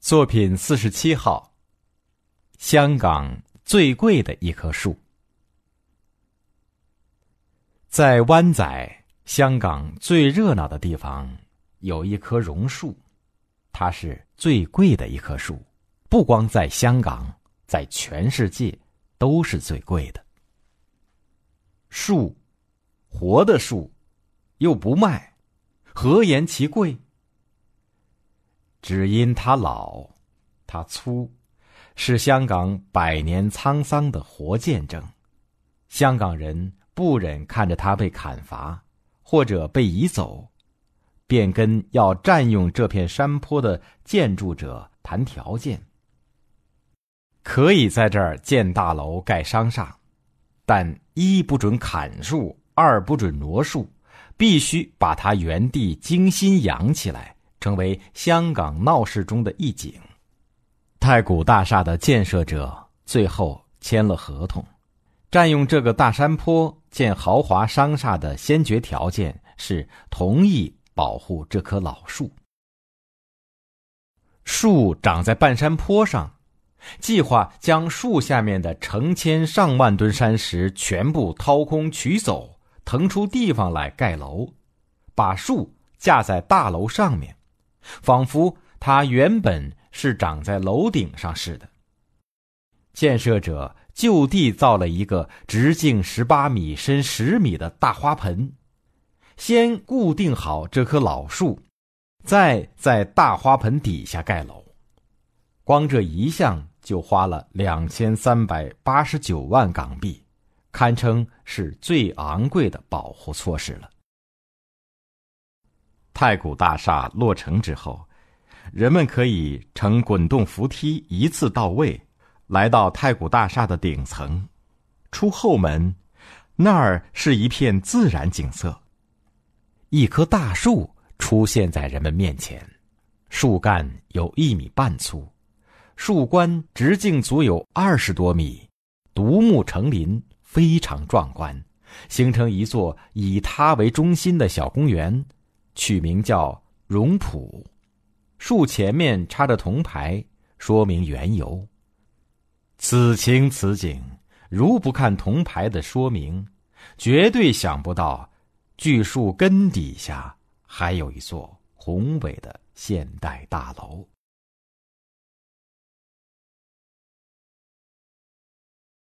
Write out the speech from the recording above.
作品四十七号。香港最贵的一棵树，在湾仔，香港最热闹的地方，有一棵榕树，它是最贵的一棵树，不光在香港，在全世界都是最贵的。树，活的树，又不卖，何言其贵？只因它老，它粗。是香港百年沧桑的活见证，香港人不忍看着它被砍伐，或者被移走，便跟要占用这片山坡的建筑者谈条件：可以在这儿建大楼、盖商厦，但一不准砍树，二不准挪树，必须把它原地精心养起来，成为香港闹市中的一景。太古大厦的建设者最后签了合同，占用这个大山坡建豪华商厦的先决条件是同意保护这棵老树。树长在半山坡上，计划将树下面的成千上万吨山石全部掏空取走，腾出地方来盖楼，把树架在大楼上面，仿佛它原本。是长在楼顶上似的。建设者就地造了一个直径十八米、深十米的大花盆，先固定好这棵老树，再在大花盆底下盖楼。光这一项就花了两千三百八十九万港币，堪称是最昂贵的保护措施了。太古大厦落成之后。人们可以乘滚动扶梯一次到位，来到太古大厦的顶层，出后门，那儿是一片自然景色。一棵大树出现在人们面前，树干有一米半粗，树冠直径足有二十多米，独木成林，非常壮观，形成一座以它为中心的小公园，取名叫榕浦。树前面插着铜牌，说明缘由。此情此景，如不看铜牌的说明，绝对想不到，巨树根底下还有一座宏伟的现代大楼。